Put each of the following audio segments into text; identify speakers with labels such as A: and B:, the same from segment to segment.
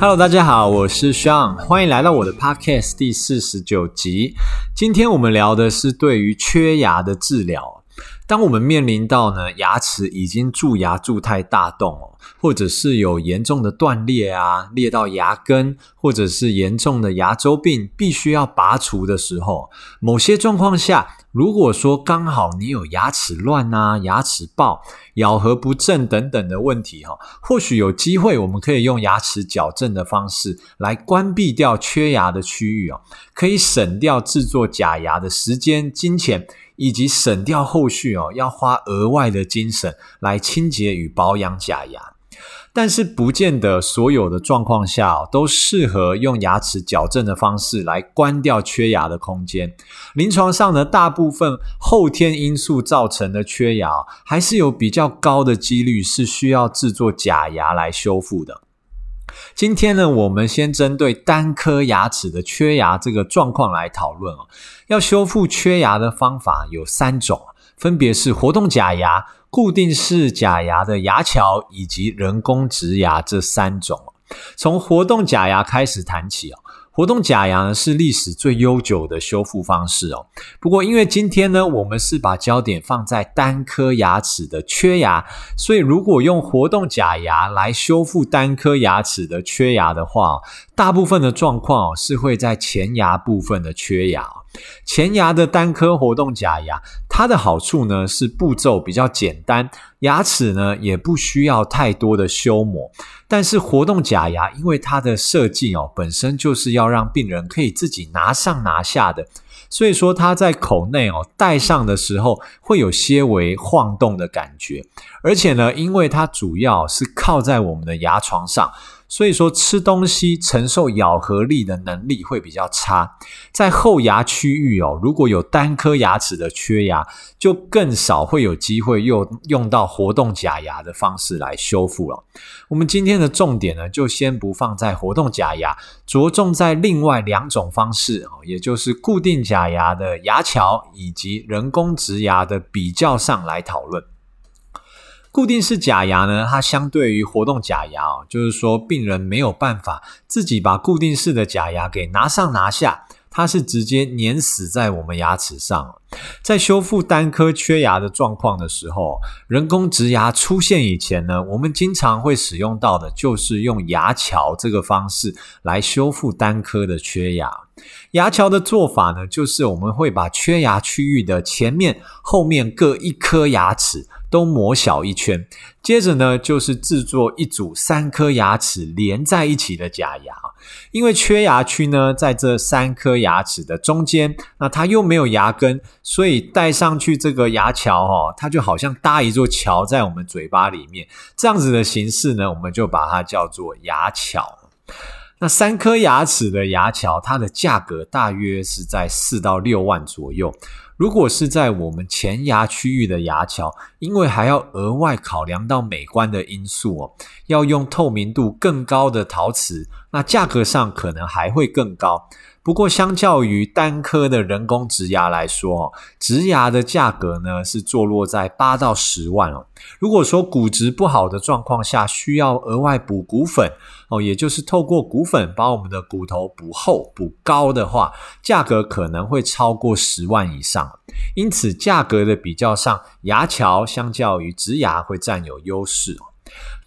A: Hello，大家好，我是 shan 欢迎来到我的 Podcast 第四十九集。今天我们聊的是对于缺牙的治疗。当我们面临到呢，牙齿已经蛀牙蛀太大洞哦，或者是有严重的断裂啊，裂到牙根，或者是严重的牙周病，必须要拔除的时候，某些状况下，如果说刚好你有牙齿乱啊、牙齿暴、咬合不正等等的问题哈，或许有机会我们可以用牙齿矫正的方式来关闭掉缺牙的区域哦，可以省掉制作假牙的时间、金钱，以及省掉后续要花额外的精神来清洁与保养假牙。但是不见得所有的状况下都适合用牙齿矫正的方式来关掉缺牙的空间。临床上呢，大部分后天因素造成的缺牙，还是有比较高的几率是需要制作假牙来修复的。今天呢，我们先针对单颗牙齿的缺牙这个状况来讨论哦。要修复缺牙的方法有三种，分别是活动假牙。固定式假牙的牙桥以及人工植牙这三种，从活动假牙开始谈起哦。活动假牙呢是历史最悠久的修复方式哦。不过因为今天呢，我们是把焦点放在单颗牙齿的缺牙，所以如果用活动假牙来修复单颗牙齿的缺牙的话，大部分的状况是会在前牙部分的缺牙。前牙的单颗活动假牙，它的好处呢是步骤比较简单，牙齿呢也不需要太多的修磨。但是活动假牙，因为它的设计哦，本身就是要让病人可以自己拿上拿下的，所以说它在口内哦戴上的时候会有些微晃动的感觉，而且呢，因为它主要是靠在我们的牙床上。所以说，吃东西承受咬合力的能力会比较差。在后牙区域哦，如果有单颗牙齿的缺牙，就更少会有机会用用到活动假牙的方式来修复了。我们今天的重点呢，就先不放在活动假牙，着重在另外两种方式哦，也就是固定假牙的牙桥以及人工植牙的比较上来讨论。固定式假牙呢，它相对于活动假牙哦，就是说病人没有办法自己把固定式的假牙给拿上拿下，它是直接粘死在我们牙齿上。在修复单颗缺牙的状况的时候，人工植牙出现以前呢，我们经常会使用到的就是用牙桥这个方式来修复单颗的缺牙。牙桥的做法呢，就是我们会把缺牙区域的前面、后面各一颗牙齿。都磨小一圈，接着呢，就是制作一组三颗牙齿连在一起的假牙。因为缺牙区呢，在这三颗牙齿的中间，那它又没有牙根，所以戴上去这个牙桥哦，它就好像搭一座桥在我们嘴巴里面。这样子的形式呢，我们就把它叫做牙桥。那三颗牙齿的牙桥，它的价格大约是在四到六万左右。如果是在我们前牙区域的牙桥，因为还要额外考量到美观的因素哦，要用透明度更高的陶瓷，那价格上可能还会更高。不过，相较于单颗的人工植牙来说，植牙的价格呢是坐落在八到十万哦。如果说骨质不好的状况下，需要额外补骨粉哦，也就是透过骨粉把我们的骨头补厚补高的话，价格可能会超过十万以上。因此，价格的比较上，牙桥相较于植牙会占有优势。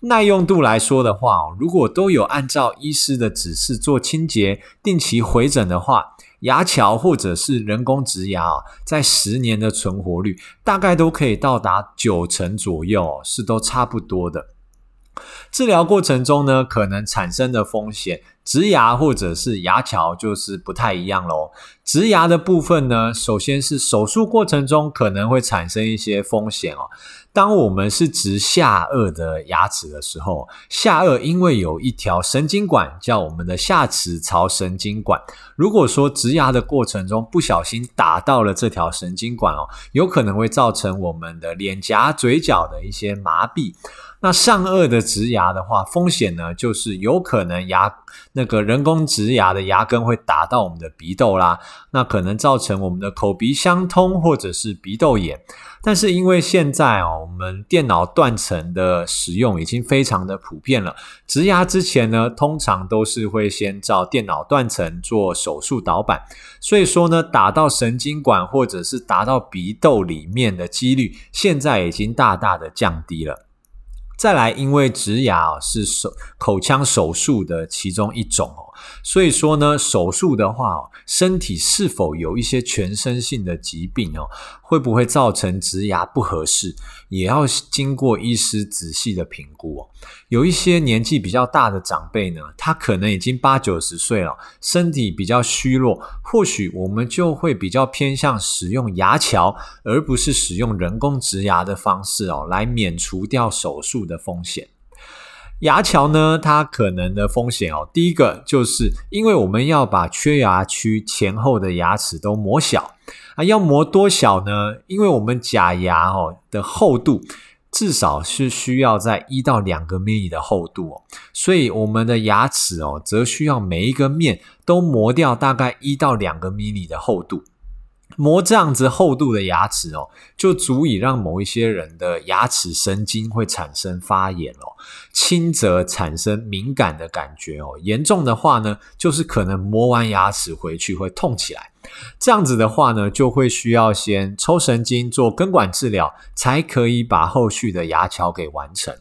A: 耐用度来说的话，如果都有按照医师的指示做清洁、定期回诊的话，牙桥或者是人工植牙，在十年的存活率大概都可以到达九成左右，是都差不多的。治疗过程中呢，可能产生的风险。植牙或者是牙桥就是不太一样喽。植牙的部分呢，首先是手术过程中可能会产生一些风险哦。当我们是植下颚的牙齿的时候，下颚因为有一条神经管叫我们的下齿槽神经管，如果说植牙的过程中不小心打到了这条神经管哦，有可能会造成我们的脸颊、嘴角的一些麻痹。那上颚的植牙的话，风险呢就是有可能牙那个人工植牙的牙根会打到我们的鼻窦啦，那可能造成我们的口鼻相通或者是鼻窦炎。但是因为现在哦，我们电脑断层的使用已经非常的普遍了，植牙之前呢，通常都是会先照电脑断层做手术导板，所以说呢，打到神经管或者是打到鼻窦里面的几率，现在已经大大的降低了。再来，因为植牙是手口腔手术的其中一种哦，所以说呢，手术的话，身体是否有一些全身性的疾病哦，会不会造成植牙不合适，也要经过医师仔细的评估哦。有一些年纪比较大的长辈呢，他可能已经八九十岁了，身体比较虚弱，或许我们就会比较偏向使用牙桥，而不是使用人工植牙的方式哦，来免除掉手术的风险。牙桥呢，它可能的风险哦，第一个就是因为我们要把缺牙区前后的牙齿都磨小啊，要磨多小呢？因为我们假牙哦的厚度。至少是需要在一到两个 mini 的厚度哦，所以我们的牙齿哦，则需要每一个面都磨掉大概一到两个 mini 的厚度。磨这样子厚度的牙齿哦，就足以让某一些人的牙齿神经会产生发炎哦，轻则产生敏感的感觉哦，严重的话呢，就是可能磨完牙齿回去会痛起来。这样子的话呢，就会需要先抽神经做根管治疗，才可以把后续的牙桥给完成。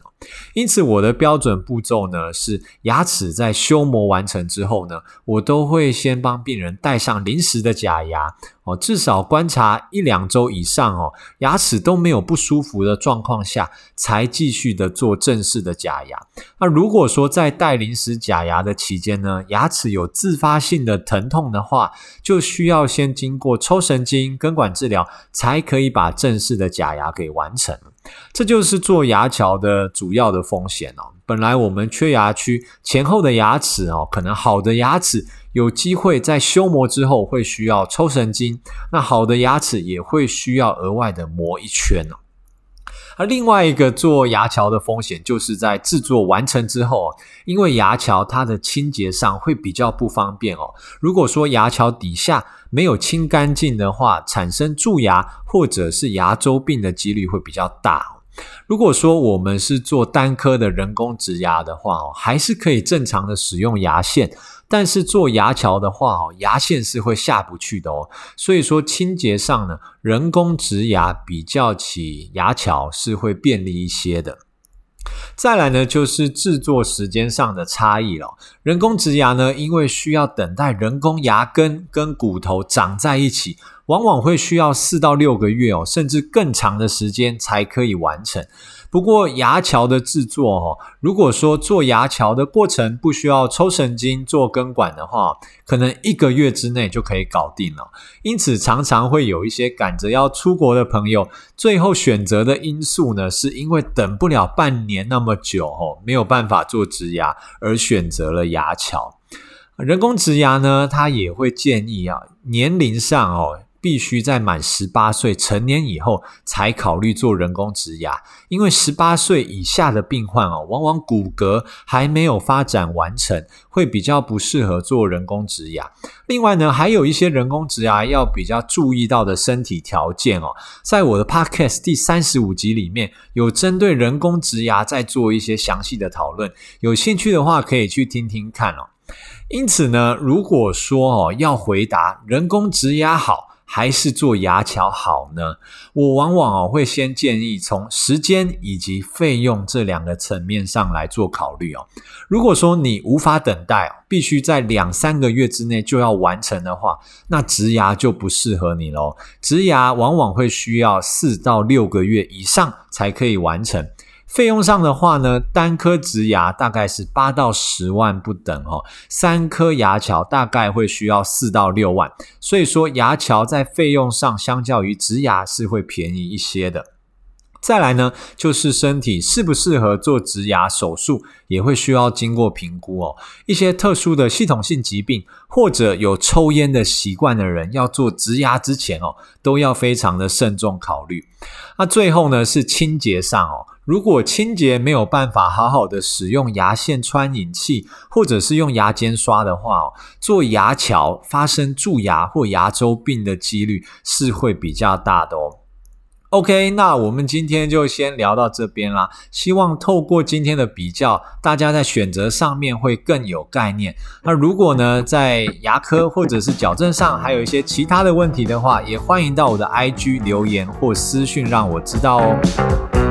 A: 因此，我的标准步骤呢，是牙齿在修磨完成之后呢，我都会先帮病人戴上临时的假牙哦，至少观察一两周以上哦，牙齿都没有不舒服的状况下，才继续的做正式的假牙。那如果说在戴临时假牙的期间呢，牙齿有自发性的疼痛的话，就需要先经过抽神经、根管治疗，才可以把正式的假牙给完成。这就是做牙桥的主要的风险哦。本来我们缺牙区前后的牙齿哦，可能好的牙齿有机会在修磨之后会需要抽神经，那好的牙齿也会需要额外的磨一圈哦。而另外一个做牙桥的风险，就是在制作完成之后，因为牙桥它的清洁上会比较不方便哦。如果说牙桥底下没有清干净的话，产生蛀牙或者是牙周病的几率会比较大。如果说我们是做单颗的人工植牙的话哦，还是可以正常的使用牙线。但是做牙桥的话哦，牙线是会下不去的哦。所以说清洁上呢，人工植牙比较起牙桥是会便利一些的。再来呢，就是制作时间上的差异了。人工植牙呢，因为需要等待人工牙根跟骨头长在一起，往往会需要四到六个月哦，甚至更长的时间才可以完成。不过牙桥的制作哦，如果说做牙桥的过程不需要抽神经做根管的话，可能一个月之内就可以搞定了。因此，常常会有一些赶着要出国的朋友，最后选择的因素呢，是因为等不了半年那么久哦，没有办法做植牙而选择了牙桥。人工植牙呢，他也会建议啊，年龄上哦。必须在满十八岁成年以后才考虑做人工植牙，因为十八岁以下的病患哦，往往骨骼还没有发展完成，会比较不适合做人工植牙。另外呢，还有一些人工植牙要比较注意到的身体条件哦，在我的 Podcast 第三十五集里面有针对人工植牙再做一些详细的讨论，有兴趣的话可以去听听看哦。因此呢，如果说哦要回答人工植牙好，还是做牙桥好呢？我往往哦会先建议从时间以及费用这两个层面上来做考虑哦。如果说你无法等待，必须在两三个月之内就要完成的话，那植牙就不适合你喽。植牙往往会需要四到六个月以上才可以完成。费用上的话呢，单颗植牙大概是八到十万不等哦，三颗牙桥大概会需要四到六万，所以说牙桥在费用上相较于植牙是会便宜一些的。再来呢，就是身体适不适合做植牙手术，也会需要经过评估哦。一些特殊的系统性疾病，或者有抽烟的习惯的人，要做植牙之前哦，都要非常的慎重考虑。那最后呢，是清洁上哦。如果清洁没有办法好好的使用牙线穿引器，或者是用牙尖刷的话，做牙桥发生蛀牙或牙周病的几率是会比较大的哦。OK，那我们今天就先聊到这边啦。希望透过今天的比较，大家在选择上面会更有概念。那如果呢，在牙科或者是矫正上还有一些其他的问题的话，也欢迎到我的 IG 留言或私讯让我知道哦。